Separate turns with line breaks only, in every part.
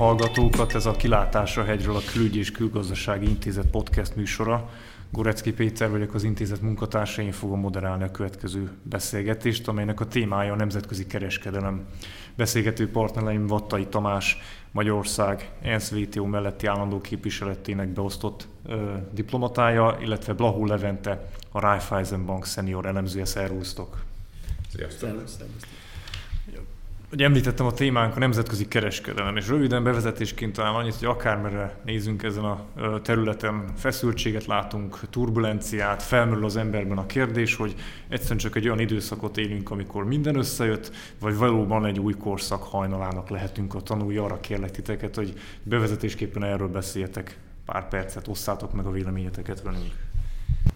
hallgatókat, ez a Kilátásra hegyről a Külügy és Külgazdasági Intézet podcast műsora. Gorecki Péter vagyok, az intézet munkatársa, én fogom moderálni a következő beszélgetést, amelynek a témája a nemzetközi kereskedelem. Beszélgető partnereim Vattai Tamás, Magyarország ENSZ WTO melletti állandó képviseletének beosztott ö, diplomatája, illetve Blahó Levente, a Raiffeisen Bank senior elemzője. Szervusztok!
Sziasztok! Szervusztok.
Ugye említettem a témánk a nemzetközi kereskedelem, és röviden bevezetésként talán annyit, hogy akármerre nézünk ezen a területen, feszültséget látunk, turbulenciát, felmerül az emberben a kérdés, hogy egyszerűen csak egy olyan időszakot élünk, amikor minden összejött, vagy valóban egy új korszak hajnalának lehetünk a tanulni. Arra kérlek titeket, hogy bevezetésképpen erről beszéljetek pár percet, osszátok meg a véleményeteket velünk.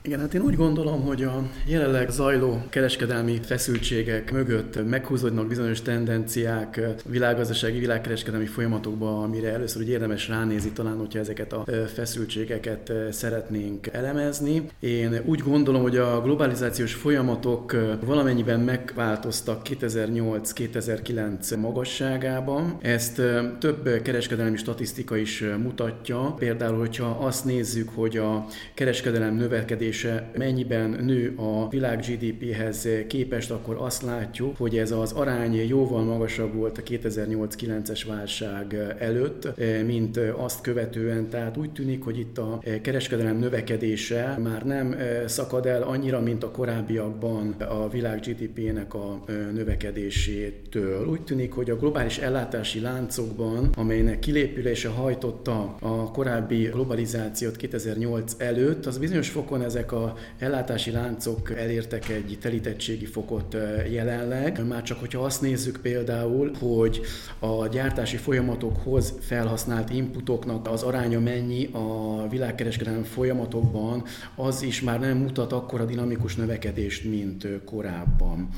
Igen, hát én úgy gondolom, hogy a jelenleg zajló kereskedelmi feszültségek mögött meghúzódnak bizonyos tendenciák világgazdasági, világkereskedelmi folyamatokba, amire először úgy érdemes ránézni talán, hogyha ezeket a feszültségeket szeretnénk elemezni. Én úgy gondolom, hogy a globalizációs folyamatok valamennyiben megváltoztak 2008-2009 magasságában. Ezt több kereskedelmi statisztika is mutatja. Például, hogyha azt nézzük, hogy a kereskedelem növekedés növekedése mennyiben nő a világ GDP-hez képest, akkor azt látjuk, hogy ez az arány jóval magasabb volt a 2008-9-es válság előtt, mint azt követően. Tehát úgy tűnik, hogy itt a kereskedelem növekedése már nem szakad el annyira, mint a korábbiakban a világ GDP-nek a növekedésétől. Úgy tűnik, hogy a globális ellátási láncokban, amelynek kilépülése hajtotta a korábbi globalizációt 2008 előtt, az bizonyos fokon ezek ezek a ellátási láncok elértek egy telítettségi fokot jelenleg. Már csak hogyha azt nézzük például, hogy a gyártási folyamatokhoz felhasznált inputoknak az aránya mennyi a világkereskedelmi folyamatokban, az is már nem mutat akkora dinamikus növekedést, mint korábban.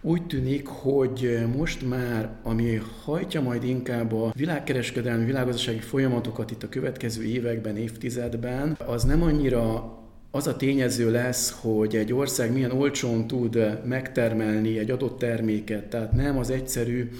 Úgy tűnik, hogy most már, ami hajtja majd inkább a világkereskedelmi, világgazdasági folyamatokat itt a következő években, évtizedben, az nem annyira az a tényező lesz, hogy egy ország milyen olcsón tud megtermelni egy adott terméket, tehát nem az egyszerű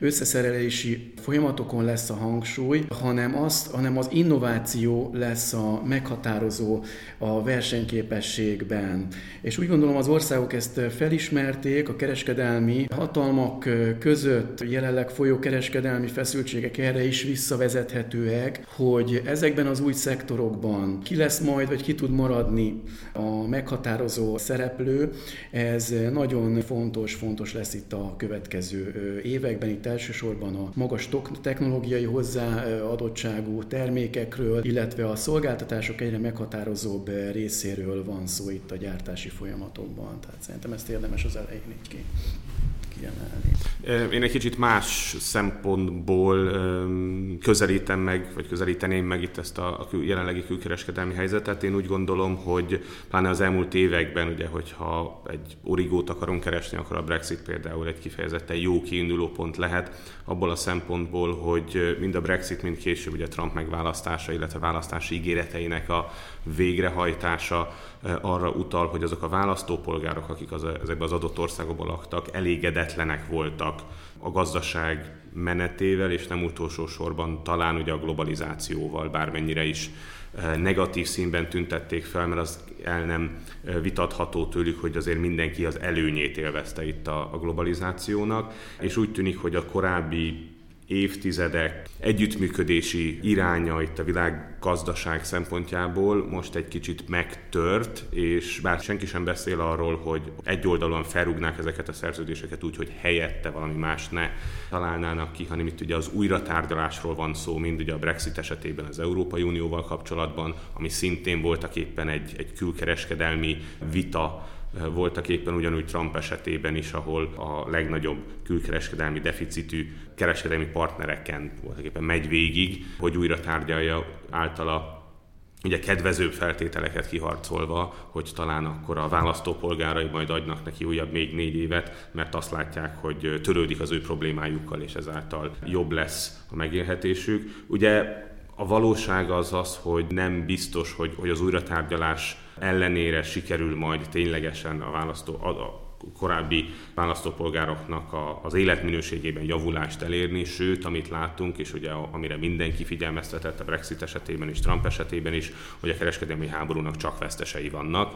összeszerelési folyamatokon lesz a hangsúly, hanem, azt, hanem az innováció lesz a meghatározó a versenyképességben. És úgy gondolom az országok ezt felismerték, a kereskedelmi hatalmak között jelenleg folyó kereskedelmi feszültségek erre is visszavezethetőek, hogy ezekben az új szektorokban ki lesz majd, vagy ki tud maradni a meghatározó szereplő, ez nagyon fontos, fontos lesz itt a következő években, itt elsősorban a magas technológiai hozzáadottságú termékekről, illetve a szolgáltatások egyre meghatározóbb részéről van szó itt a gyártási folyamatokban. Tehát szerintem ezt érdemes az elején így ki
kiemelni. Én egy kicsit más szempontból közelítem meg, vagy közelíteném meg itt ezt a, a jelenlegi külkereskedelmi helyzetet. Én úgy gondolom, hogy pláne az elmúlt években, ugye, hogyha egy origót akarunk keresni, akkor a Brexit például egy kifejezetten jó kiinduló pont lehet, abból a szempontból, hogy mind a Brexit, mind később ugye Trump megválasztása, illetve választási ígéreteinek a végrehajtása arra utal, hogy azok a választópolgárok, akik az, ezekben az adott országokban laktak, elégedetlenek voltak a gazdaság menetével, és nem utolsó sorban talán ugye a globalizációval, bármennyire is negatív színben tüntették fel, mert az el nem vitatható tőlük, hogy azért mindenki az előnyét élvezte itt a, a globalizációnak, és úgy tűnik, hogy a korábbi évtizedek együttműködési iránya itt a világgazdaság szempontjából most egy kicsit megtört, és bár senki sem beszél arról, hogy egyoldalúan felrúgnák ezeket a szerződéseket úgy, hogy helyette valami más ne találnának ki, hanem itt ugye az újratárgyalásról van szó, mind ugye a Brexit esetében az Európai Unióval kapcsolatban, ami szintén voltak éppen egy, egy külkereskedelmi vita voltak éppen ugyanúgy Trump esetében is, ahol a legnagyobb külkereskedelmi deficitű kereskedelmi partnereken voltak éppen megy végig, hogy újra tárgyalja általa ugye kedvezőbb feltételeket kiharcolva, hogy talán akkor a választópolgárai majd adnak neki újabb még négy évet, mert azt látják, hogy törődik az ő problémájukkal, és ezáltal jobb lesz a megélhetésük. Ugye a valóság az az, hogy nem biztos, hogy, hogy az újratárgyalás ellenére sikerül majd ténylegesen a választó, a, korábbi választópolgároknak a, az életminőségében javulást elérni, sőt, amit látunk, és ugye amire mindenki figyelmeztetett a Brexit esetében és Trump esetében is, hogy a kereskedelmi háborúnak csak vesztesei vannak.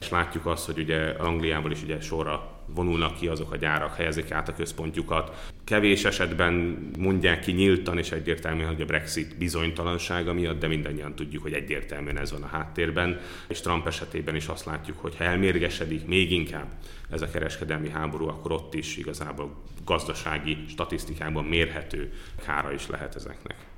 És látjuk azt, hogy ugye Angliából is ugye sorra vonulnak ki azok a gyárak, helyezik át a központjukat. Kevés esetben mondják ki nyíltan és egyértelműen, hogy a Brexit bizonytalansága miatt, de mindannyian tudjuk, hogy egyértelműen ez van a háttérben. És Trump esetében is azt látjuk, hogy ha elmérgesedik még inkább ez a kereskedelmi háború, akkor ott is igazából gazdasági statisztikában mérhető kára is lehet ezeknek.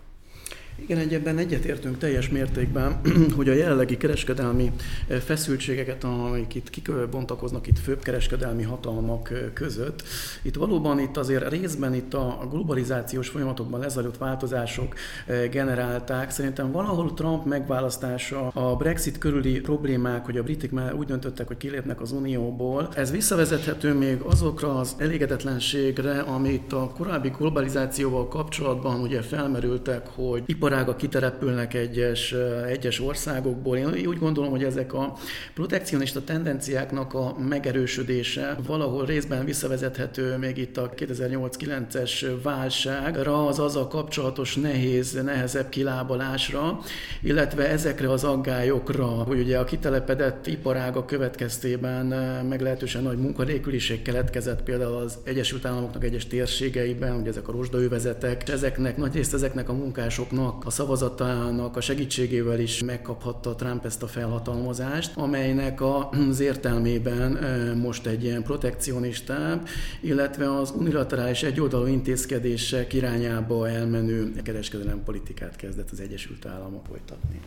Igen, egyebben egyetértünk teljes mértékben, hogy a jelenlegi kereskedelmi eh, feszültségeket, amik itt kibontakoznak itt főbb kereskedelmi hatalmak eh, között, itt valóban itt azért részben itt a globalizációs folyamatokban lezajlott változások eh, generálták. Szerintem valahol Trump megválasztása, a Brexit körüli problémák, hogy a britek már úgy döntöttek, hogy kilépnek az Unióból, ez visszavezethető még azokra az elégedetlenségre, amit a korábbi globalizációval kapcsolatban ugye felmerültek, hogy iparágak kiterepülnek egyes, egyes országokból. Én úgy gondolom, hogy ezek a protekcionista tendenciáknak a megerősödése valahol részben visszavezethető még itt a 2008-9-es válságra, az azzal kapcsolatos nehéz, nehezebb kilábalásra, illetve ezekre az aggályokra, hogy ugye a kitelepedett iparága következtében meglehetősen nagy munkanélküliség keletkezett például az Egyesült Államoknak egyes térségeiben, ugye ezek a rozsdaövezetek, ezeknek nagy részt ezeknek a munkásoknak a szavazatának a segítségével is megkaphatta Trump ezt a felhatalmazást, amelynek az értelmében most egy ilyen protekcionistább, illetve az unilaterális egyoldalú intézkedések irányába elmenő kereskedelem politikát kezdett az Egyesült Államok folytatni.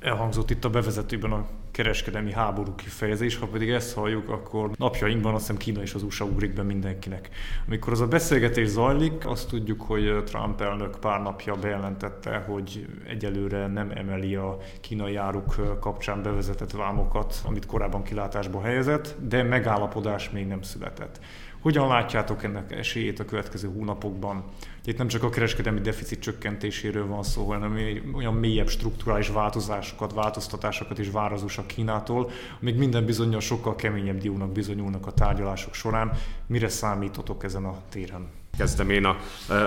Elhangzott itt a bevezetőben a kereskedelmi háború kifejezés, ha pedig ezt halljuk, akkor napjainkban azt hiszem Kína és az USA ugrik be mindenkinek. Amikor az a beszélgetés zajlik, azt tudjuk, hogy Trump elnök pár napja bejelentette, hogy egyelőre nem emeli a kínai áruk kapcsán bevezetett vámokat, amit korábban kilátásba helyezett, de megállapodás még nem született. Hogyan látjátok ennek esélyét a következő hónapokban? Itt nem csak a kereskedelmi deficit csökkentéséről van szó, hanem olyan mélyebb strukturális változásokat, változtatásokat is vár az Kínától, még minden bizonyos sokkal keményebb diónak bizonyulnak a tárgyalások során. Mire számítotok ezen a téren?
Kezdem én a,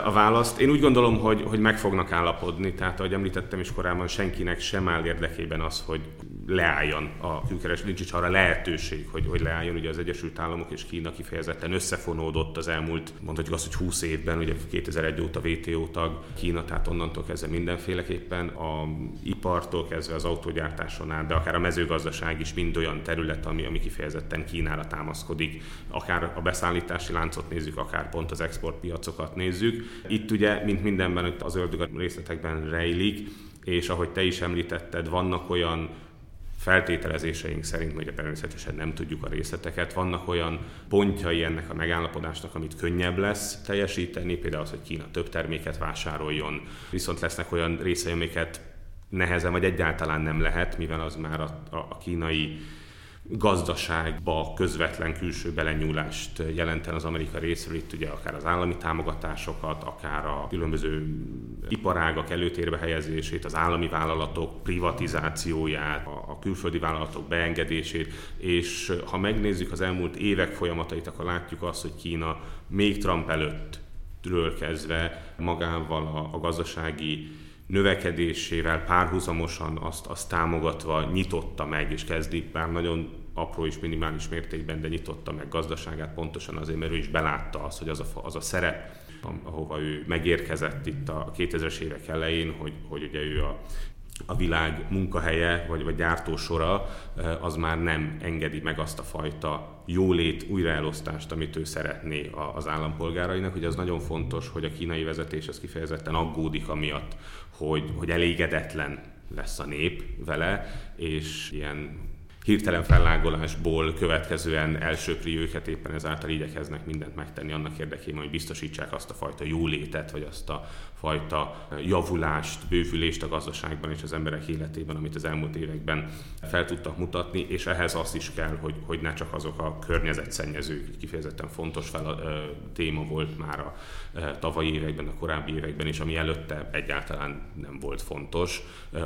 a választ. Én úgy gondolom, hogy, hogy meg fognak állapodni, tehát ahogy említettem is korábban, senkinek sem áll érdekében az, hogy leálljon a külkeres, nincs is arra lehetőség, hogy, hogy leálljon. Ugye az Egyesült Államok és Kína kifejezetten összefonódott az elmúlt, mondhatjuk azt, hogy 20 évben, ugye 2001 óta WTO tag Kína, tehát onnantól kezdve mindenféleképpen a ipartól kezdve az autógyártáson át, de akár a mezőgazdaság is mind olyan terület, ami, ami kifejezetten Kínára támaszkodik, akár a beszállítási láncot nézzük, akár pont az exportpiacokat nézzük. Itt ugye, mint mindenben, az ördög a részletekben rejlik, és ahogy te is említetted, vannak olyan feltételezéseink szerint, hogy természetesen nem tudjuk a részleteket, vannak olyan pontjai ennek a megállapodásnak, amit könnyebb lesz teljesíteni, például az, hogy Kína több terméket vásároljon, viszont lesznek olyan részei, amiket nehezen vagy egyáltalán nem lehet, mivel az már a, a, a kínai gazdaságba közvetlen külső belenyúlást jelenten az Amerika részről, itt ugye akár az állami támogatásokat, akár a különböző iparágak előtérbe helyezését, az állami vállalatok privatizációját, a külföldi vállalatok beengedését, és ha megnézzük az elmúlt évek folyamatait, akkor látjuk azt, hogy Kína még Trump előtt ről kezdve magával a, a gazdasági növekedésével párhuzamosan azt, azt támogatva nyitotta meg, és kezdi bár nagyon apró és minimális mértékben, de nyitotta meg gazdaságát pontosan azért, mert ő is belátta azt, hogy az a, az a szerep, ahova ő megérkezett itt a 2000-es évek elején, hogy, hogy ugye ő a a világ munkahelye vagy, vagy gyártósora az már nem engedi meg azt a fajta jólét újraelosztást, amit ő szeretné az állampolgárainak. Ugye az nagyon fontos, hogy a kínai vezetés az kifejezetten aggódik amiatt, hogy, hogy elégedetlen lesz a nép vele, és ilyen hirtelen fellágolásból következően elsöpri őket, éppen ezáltal igyekeznek mindent megtenni annak érdekében, hogy biztosítsák azt a fajta jólétet, vagy azt a fajta javulást, bővülést a gazdaságban és az emberek életében, amit az elmúlt években fel tudtak mutatni, és ehhez az is kell, hogy, hogy ne csak azok a környezetszennyezők, kifejezetten fontos fel a téma volt már a, a tavalyi években, a korábbi években is, ami előtte egyáltalán nem volt fontos.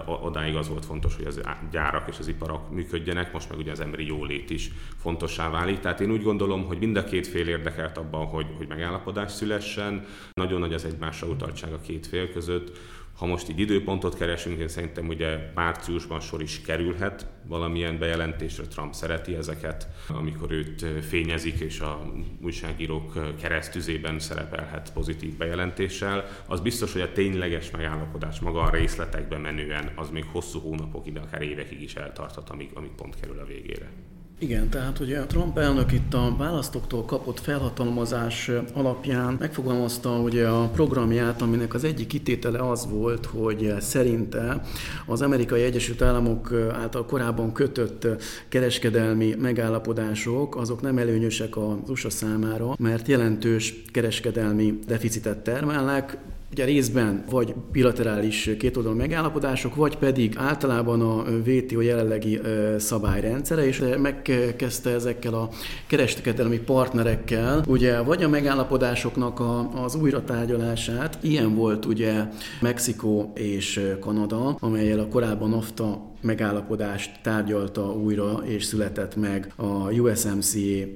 Odáig az volt fontos, hogy az gyárak és az iparak működjenek, most meg ugye az emberi jólét is fontossá válik. Tehát én úgy gondolom, hogy mind a két fél érdekelt abban, hogy, hogy megállapodás szülessen. Nagyon nagy az egymásra utaltság a két fél között ha most így időpontot keresünk, én szerintem ugye márciusban sor is kerülhet valamilyen bejelentésre. Trump szereti ezeket, amikor őt fényezik, és a újságírók keresztüzében szerepelhet pozitív bejelentéssel. Az biztos, hogy a tényleges megállapodás maga a részletekbe menően, az még hosszú hónapokig, akár évekig is eltarthat, amíg, amíg pont kerül a végére.
Igen, tehát ugye a Trump elnök itt a választóktól kapott felhatalmazás alapján megfogalmazta ugye a programját, aminek az egyik kitétele az volt, hogy szerinte az amerikai Egyesült Államok által korábban kötött kereskedelmi megállapodások, azok nem előnyösek az USA számára, mert jelentős kereskedelmi deficitet termelnek, ugye részben vagy bilaterális kétoldalú megállapodások, vagy pedig általában a WTO jelenlegi szabályrendszere, és megkezdte ezekkel a kereskedelmi partnerekkel, ugye vagy a megállapodásoknak a, az újratárgyalását, ilyen volt ugye Mexikó és Kanada, amelyel a korábban NAFTA megállapodást tárgyalta újra, és született meg a USMCA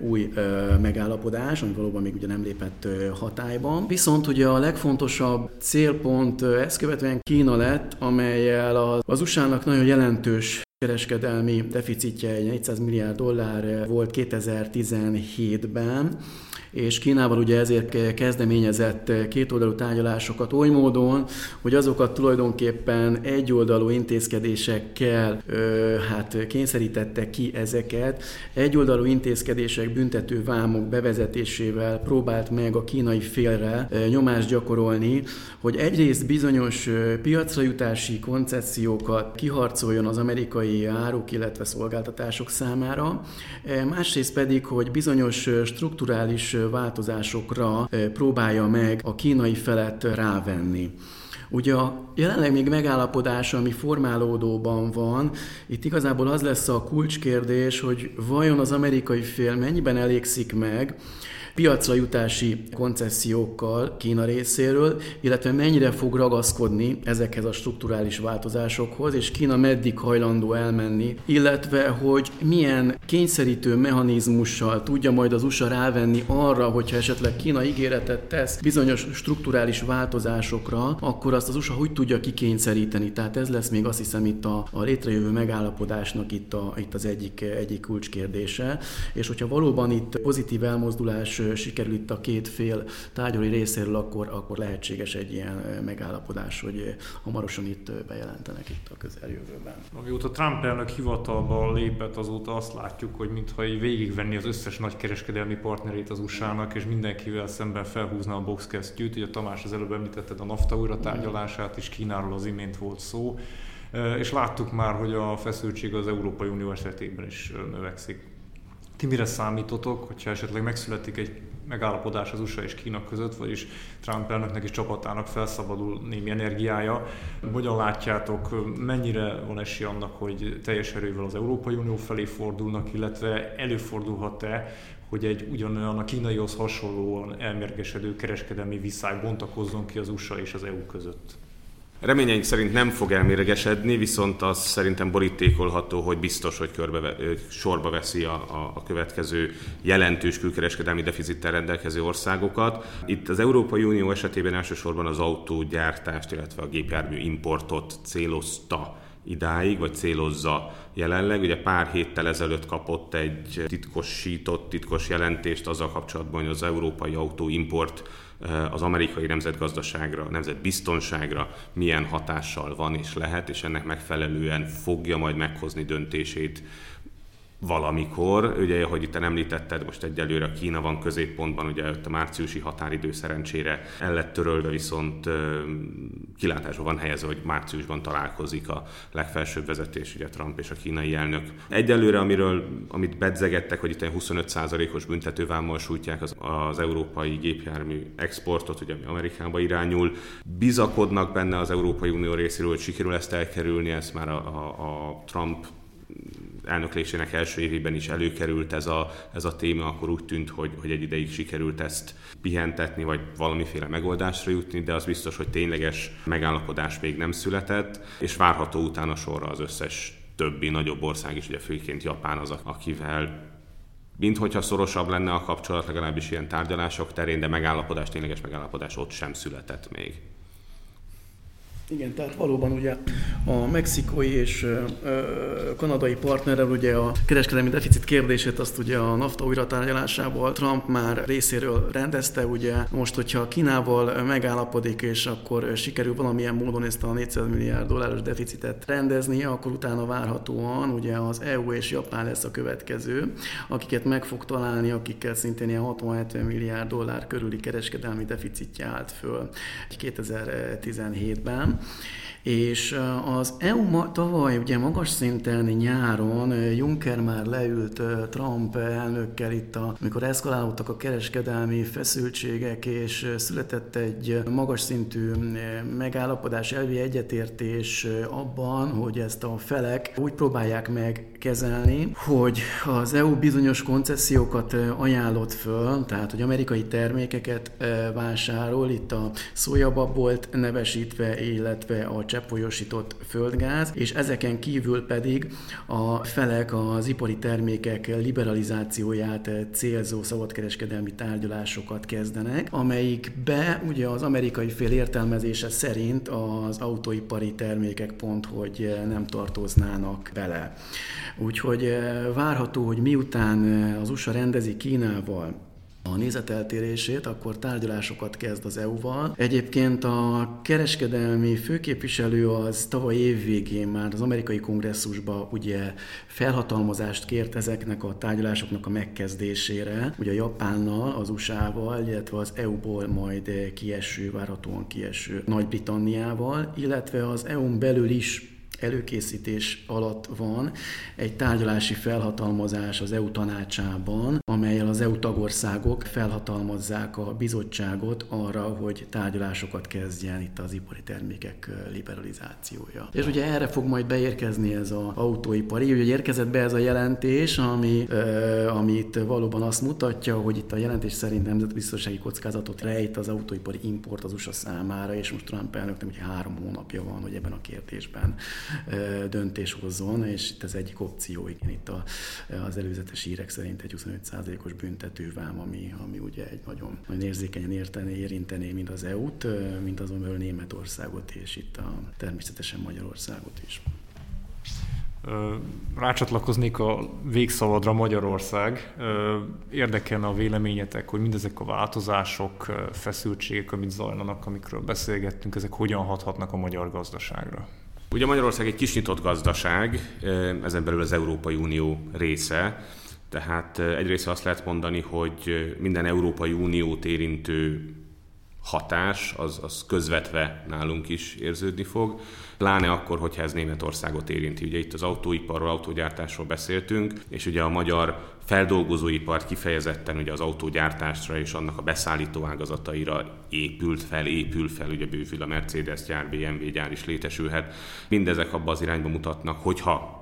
új megállapodás, ami valóban még ugye nem lépett hatályba. Viszont ugye a legfontosabb célpont ezt követően Kína lett, amelyel az USA-nak nagyon jelentős kereskedelmi deficitje, 400 milliárd dollár volt 2017-ben, és Kínával ugye ezért kezdeményezett kétoldalú tárgyalásokat oly módon, hogy azokat tulajdonképpen egyoldalú intézkedésekkel hát kényszerítette ki ezeket. Egyoldalú intézkedések büntető vámok bevezetésével próbált meg a kínai félre nyomást gyakorolni, hogy egyrészt bizonyos piacra jutási koncepciókat kiharcoljon az amerikai áruk, illetve szolgáltatások számára, másrészt pedig, hogy bizonyos strukturális változásokra próbálja meg a kínai felet rávenni. Ugye a jelenleg még megállapodás, ami formálódóban van, itt igazából az lesz a kulcskérdés, hogy vajon az amerikai fél mennyiben elégszik meg piacra jutási koncesziókkal Kína részéről, illetve mennyire fog ragaszkodni ezekhez a strukturális változásokhoz, és Kína meddig hajlandó elmenni, illetve hogy milyen kényszerítő mechanizmussal tudja majd az USA rávenni arra, hogyha esetleg Kína ígéretet tesz bizonyos strukturális változásokra, akkor azt az USA hogy tudja kikényszeríteni. Tehát ez lesz még azt hiszem itt a, a létrejövő megállapodásnak itt, a, itt az egyik, egyik kulcskérdése. És hogyha valóban itt pozitív elmozdulás sikerül itt a két fél tárgyalói részéről, akkor, akkor lehetséges egy ilyen megállapodás, hogy hamarosan itt bejelentenek itt a közeljövőben.
Amióta Trump elnök hivatalba lépett, azóta azt látjuk, hogy mintha így végigvenni az összes nagy kereskedelmi partnerét az USA-nak, és mindenkivel szemben felhúzna a boxkesztyűt. Ugye Tamás az előbb említetted a NAFTA újra tárgyalását, és Kínáról az imént volt szó. És láttuk már, hogy a feszültség az Európai Unió esetében is növekszik. Ti mire számítotok, hogyha esetleg megszületik egy megállapodás az USA és Kína között, vagyis Trump elnöknek és csapatának felszabadul némi energiája. Hogyan látjátok, mennyire van esély annak, hogy teljes erővel az Európai Unió felé fordulnak, illetve előfordulhat-e, hogy egy ugyanolyan a kínaihoz hasonlóan elmérgesedő kereskedelmi viszály bontakozzon ki az USA és az EU között?
Reményeink szerint nem fog elméregesedni, viszont az szerintem borítékolható, hogy biztos, hogy körbe, sorba veszi a, a, a következő jelentős külkereskedelmi deficittel rendelkező országokat. Itt az Európai Unió esetében elsősorban az autógyártást, illetve a gépjármű importot célozta idáig, vagy célozza jelenleg. Ugye pár héttel ezelőtt kapott egy titkosított, titkos jelentést azzal kapcsolatban, hogy az európai autóimport az amerikai nemzetgazdaságra, nemzetbiztonságra milyen hatással van és lehet, és ennek megfelelően fogja majd meghozni döntését valamikor, ugye, ahogy itt említetted, most egyelőre Kína van középpontban, ugye a márciusi határidő szerencsére el lett törölve, viszont kilátásban van helyezve, hogy márciusban találkozik a legfelsőbb vezetés, ugye Trump és a kínai elnök. Egyelőre, amiről, amit bedzegettek, hogy itt 25%-os büntetővámmal sújtják az, az európai gépjármű exportot, ugye ami Amerikába irányul, bizakodnak benne az Európai Unió részéről, hogy sikerül ezt elkerülni, ezt már a, a, a Trump elnöklésének első évében is előkerült ez a, ez a téma, akkor úgy tűnt, hogy, hogy egy ideig sikerült ezt pihentetni, vagy valamiféle megoldásra jutni, de az biztos, hogy tényleges megállapodás még nem született, és várható utána sorra az összes többi nagyobb ország is, ugye főként Japán az, akivel mint hogyha szorosabb lenne a kapcsolat, legalábbis ilyen tárgyalások terén, de megállapodás, tényleges megállapodás ott sem született még.
Igen, tehát valóban ugye a mexikói és ö, kanadai partnerrel ugye a kereskedelmi deficit kérdését azt ugye a NAFTA újratárgyalásával Trump már részéről rendezte, ugye most, hogyha Kínával megállapodik, és akkor sikerül valamilyen módon ezt a 400 milliárd dolláros deficitet rendezni, akkor utána várhatóan ugye az EU és Japán lesz a következő, akiket meg fog találni, akikkel szintén ilyen 60-70 milliárd dollár körüli kereskedelmi deficitje állt föl 2017-ben és az EU ma, tavaly ugye magas szinten nyáron Juncker már leült Trump elnökkel itt, a, amikor eszkalálódtak a kereskedelmi feszültségek, és született egy magas szintű megállapodás, elvi egyetértés abban, hogy ezt a felek úgy próbálják meg kezelni, hogy az EU bizonyos koncesziókat ajánlott föl, tehát hogy amerikai termékeket vásárol, itt a szójababolt nevesítve, illetve a cseppfolyósított földgáz, és ezeken kívül pedig a felek az ipari termékek liberalizációját célzó szabadkereskedelmi tárgyalásokat kezdenek, amelyikbe ugye az amerikai fél értelmezése szerint az autóipari termékek pont, hogy nem tartoznának bele. Úgyhogy várható, hogy miután az USA rendezi Kínával a nézeteltérését, akkor tárgyalásokat kezd az EU-val. Egyébként a kereskedelmi főképviselő az tavaly év végén már az amerikai kongresszusba ugye felhatalmazást kért ezeknek a tárgyalásoknak a megkezdésére, ugye a Japánnal, az USA-val, illetve az EU-ból majd kieső, várhatóan kieső Nagy-Britanniával, illetve az EU-n belül is előkészítés alatt van egy tárgyalási felhatalmazás az EU tanácsában, amelyel az EU tagországok felhatalmazzák a bizottságot arra, hogy tárgyalásokat kezdjen itt az ipari termékek liberalizációja. És ugye erre fog majd beérkezni ez az autóipari, ugye érkezett be ez a jelentés, ami, amit valóban azt mutatja, hogy itt a jelentés szerint nemzetbiztonsági kockázatot rejt az autóipari import az USA számára, és most Trump elnöknek ugye három hónapja van, hogy ebben a kérdésben döntés hozzon, és itt az egyik opció, igen, itt a, az előzetes írek szerint egy 25%-os büntetővám, ami, ami ugye egy nagyon, nagyon érzékenyen értené, érintené mind az EU-t, mint azon belül Németországot, és itt a, természetesen Magyarországot is.
Rácsatlakoznék a végszavadra Magyarország. Érdekelne a véleményetek, hogy mindezek a változások, feszültségek, amit zajlanak, amikről beszélgettünk, ezek hogyan hathatnak a magyar gazdaságra?
Ugye Magyarország egy kis nyitott gazdaság, ezen belül az Európai Unió része, tehát egyrészt azt lehet mondani, hogy minden Európai Uniót érintő hatás, az, az közvetve nálunk is érződni fog, pláne akkor, hogyha ez Németországot érinti. Ugye itt az autóiparról, autógyártásról beszéltünk, és ugye a magyar feldolgozóipart kifejezetten ugye az autógyártásra és annak a beszállító ágazataira épült fel, épül fel, ugye bővül a Mercedes gyár, BMW gyár is létesülhet. Mindezek abba az irányba mutatnak, hogyha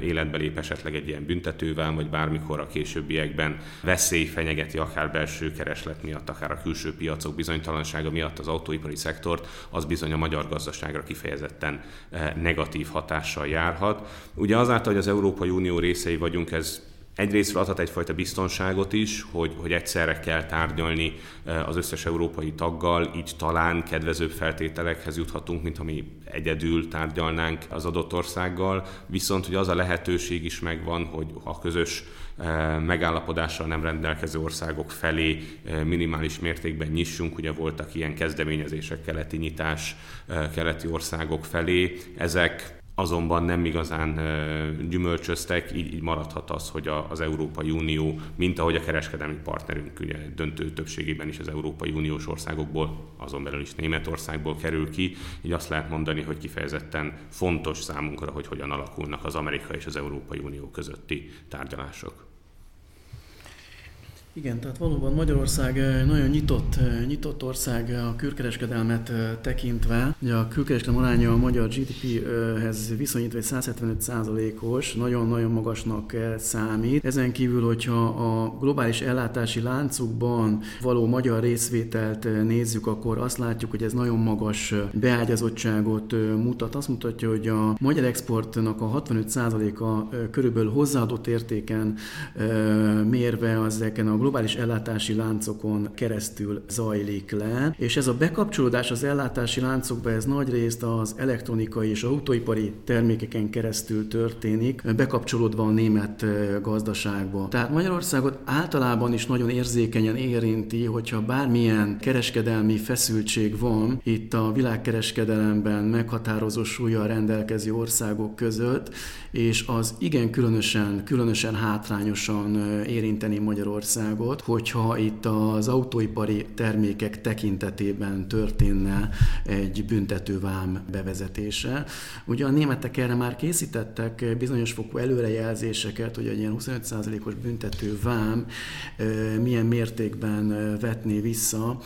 életbe lép esetleg egy ilyen büntetővel, vagy bármikor a későbbiekben veszély fenyegeti akár belső kereslet miatt, akár a külső piacok bizonytalansága miatt az autóipari szektort, az bizony a magyar gazdaságra kifejezetten negatív hatással járhat. Ugye azáltal, hogy az Európai Unió részei vagyunk, ez egyrészt adhat egyfajta biztonságot is, hogy, hogy egyszerre kell tárgyalni az összes európai taggal, így talán kedvezőbb feltételekhez juthatunk, mint ami egyedül tárgyalnánk az adott országgal, viszont hogy az a lehetőség is megvan, hogy a közös megállapodással nem rendelkező országok felé minimális mértékben nyissunk. Ugye voltak ilyen kezdeményezések, keleti nyitás keleti országok felé. Ezek azonban nem igazán gyümölcsöztek, így, így maradhat az, hogy az Európai Unió, mint ahogy a kereskedelmi partnerünk ugye döntő többségében is az Európai Uniós országokból, azon belül is Németországból kerül ki, így azt lehet mondani, hogy kifejezetten fontos számunkra, hogy hogyan alakulnak az Amerika és az Európai Unió közötti tárgyalások.
Igen, tehát valóban Magyarország eh, nagyon nyitott, eh, nyitott ország a külkereskedelmet eh, tekintve. Ugye a külkereskedelem aránya a magyar GDP-hez viszonyítva 175% os nagyon-nagyon magasnak számít. Ezen kívül, hogyha a globális ellátási láncukban való magyar részvételt nézzük, akkor azt látjuk, hogy ez nagyon magas beágyazottságot mutat. Azt mutatja, hogy a magyar exportnak a 65%-a körülbelül hozzáadott értéken mérve az ezeken a globális ellátási láncokon keresztül zajlik le, és ez a bekapcsolódás az ellátási láncokba, ez nagy részt az elektronikai és autóipari termékeken keresztül történik, bekapcsolódva a német gazdaságba. Tehát Magyarországot általában is nagyon érzékenyen érinti, hogyha bármilyen kereskedelmi feszültség van itt a világkereskedelemben meghatározó súlya rendelkező országok között, és az igen különösen, különösen hátrányosan érinteni Magyarországot, hogyha itt az autóipari termékek tekintetében történne egy büntetővám bevezetése. Ugye a németek erre már készítettek bizonyos fokú előrejelzéseket, hogy egy ilyen 25%-os büntetővám milyen mértékben vetné vissza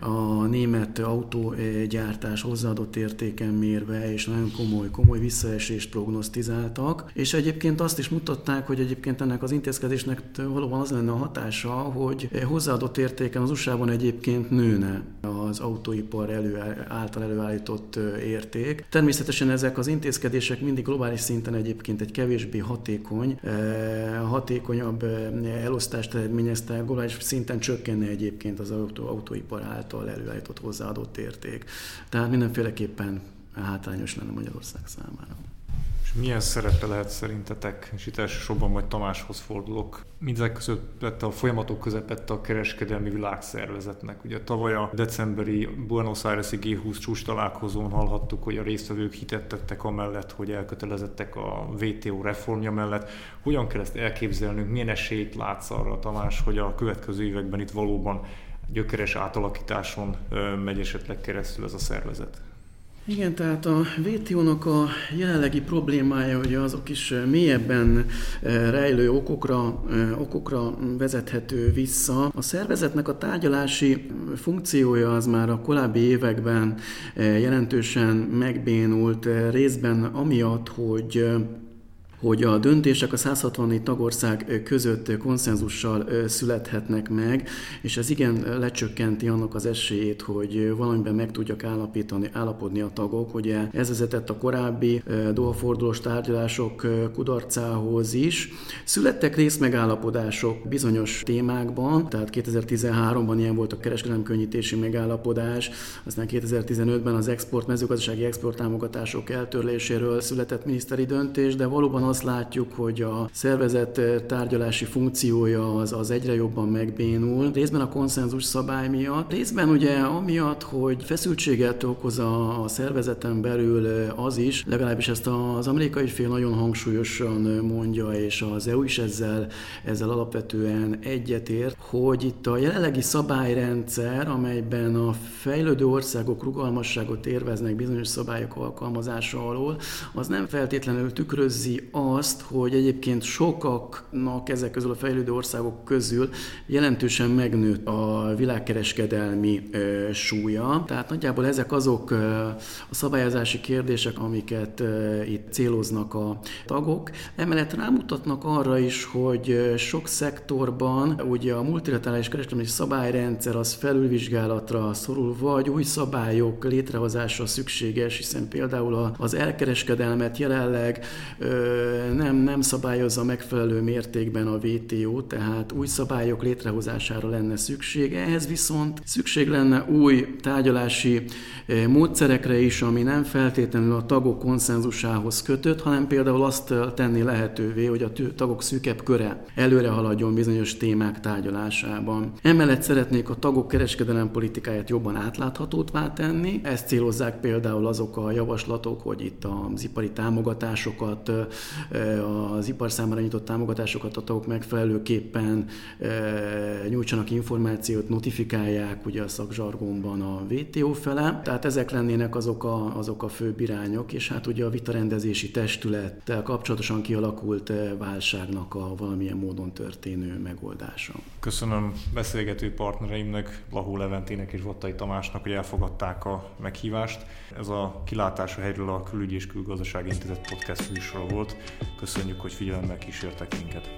a német autógyártás hozzáadott értéken mérve, és nagyon komoly, komoly visszaesést prognosztizáltak. És egyébként azt is mutatták, hogy egyébként ennek az intézkedésnek valóban az lenne a hatása, hogy hozzáadott értéken az USA-ban egyébként nőne az autóipar elő, által előállított érték. Természetesen ezek az intézkedések mindig globális szinten egyébként egy kevésbé hatékony, hatékonyabb elosztást eredményezte, globális szinten csökkenne egyébként az autó, autóipar által előállított hozzáadott érték. Tehát mindenféleképpen hátrányos lenne Magyarország számára.
Milyen szerepe lehet szerintetek, és itt elsősorban majd Tamáshoz fordulok, mindezek között a folyamatok közepette a kereskedelmi világszervezetnek. Ugye tavaly a decemberi Buenos Aires-i G20 csúcs találkozón hallhattuk, hogy a résztvevők hitettettek amellett, hogy elkötelezettek a WTO reformja mellett. Hogyan kell ezt elképzelnünk, milyen esélyt látsz arra, Tamás, hogy a következő években itt valóban gyökeres átalakításon megy esetleg keresztül ez a szervezet?
Igen, tehát a WTO-nak a jelenlegi problémája, hogy azok is mélyebben eh, rejlő okokra, eh, okokra vezethető vissza. A szervezetnek a tárgyalási funkciója az már a korábbi években eh, jelentősen megbénult, részben amiatt, hogy hogy a döntések a 164 tagország között konszenzussal születhetnek meg, és ez igen lecsökkenti annak az esélyét, hogy valamiben meg tudjak állapítani, állapodni a tagok. Ugye ez vezetett a korábbi dohafordulós tárgyalások kudarcához is. Születtek részmegállapodások bizonyos témákban, tehát 2013-ban ilyen volt a kereskedelmi könnyítési megállapodás, aztán 2015-ben az export, mezőgazdasági export támogatások eltörléséről született miniszteri döntés, de valóban azt látjuk, hogy a szervezet tárgyalási funkciója az, az egyre jobban megbénul, részben a konszenzus szabály miatt, részben ugye amiatt, hogy feszültséget okoz a, a szervezeten belül az is, legalábbis ezt az amerikai fél nagyon hangsúlyosan mondja, és az EU is ezzel, ezzel alapvetően egyetért, hogy itt a jelenlegi szabályrendszer, amelyben a fejlődő országok rugalmasságot érveznek bizonyos szabályok alkalmazása alól, az nem feltétlenül tükrözi azt, hogy egyébként sokaknak ezek közül a fejlődő országok közül jelentősen megnőtt a világkereskedelmi ö, súlya. Tehát nagyjából ezek azok ö, a szabályozási kérdések, amiket ö, itt céloznak a tagok. Emellett rámutatnak arra is, hogy sok szektorban ugye a multilaterális kereskedelmi szabályrendszer az felülvizsgálatra szorul, vagy új szabályok létrehozása szükséges, hiszen például az elkereskedelmet jelenleg nem, nem szabályozza megfelelő mértékben a WTO, tehát új szabályok létrehozására lenne szükség. Ehhez viszont szükség lenne új tárgyalási eh, módszerekre is, ami nem feltétlenül a tagok konszenzusához kötött, hanem például azt tenni lehetővé, hogy a tagok szűkebb köre előre haladjon bizonyos témák tárgyalásában. Emellett szeretnék a tagok kereskedelem politikáját jobban átláthatóvá tenni. Ezt célozzák például azok a javaslatok, hogy itt az ipari támogatásokat az ipar számára nyitott támogatásokat a tagok megfelelőképpen nyújtsanak információt, notifikálják ugye a szakzsargonban a VTO fele. Tehát ezek lennének azok a, azok a főbb irányok, és hát ugye a vitarendezési testülettel kapcsolatosan kialakult válságnak a valamilyen módon történő megoldása.
Köszönöm beszélgető partnereimnek, Lahó Leventének és Vottai Tamásnak, hogy elfogadták a meghívást. Ez a kilátás a helyről a Külügyi és Külgazdasági Intézet podcast műsora volt. Köszönjük, hogy figyelemmel kísértek minket.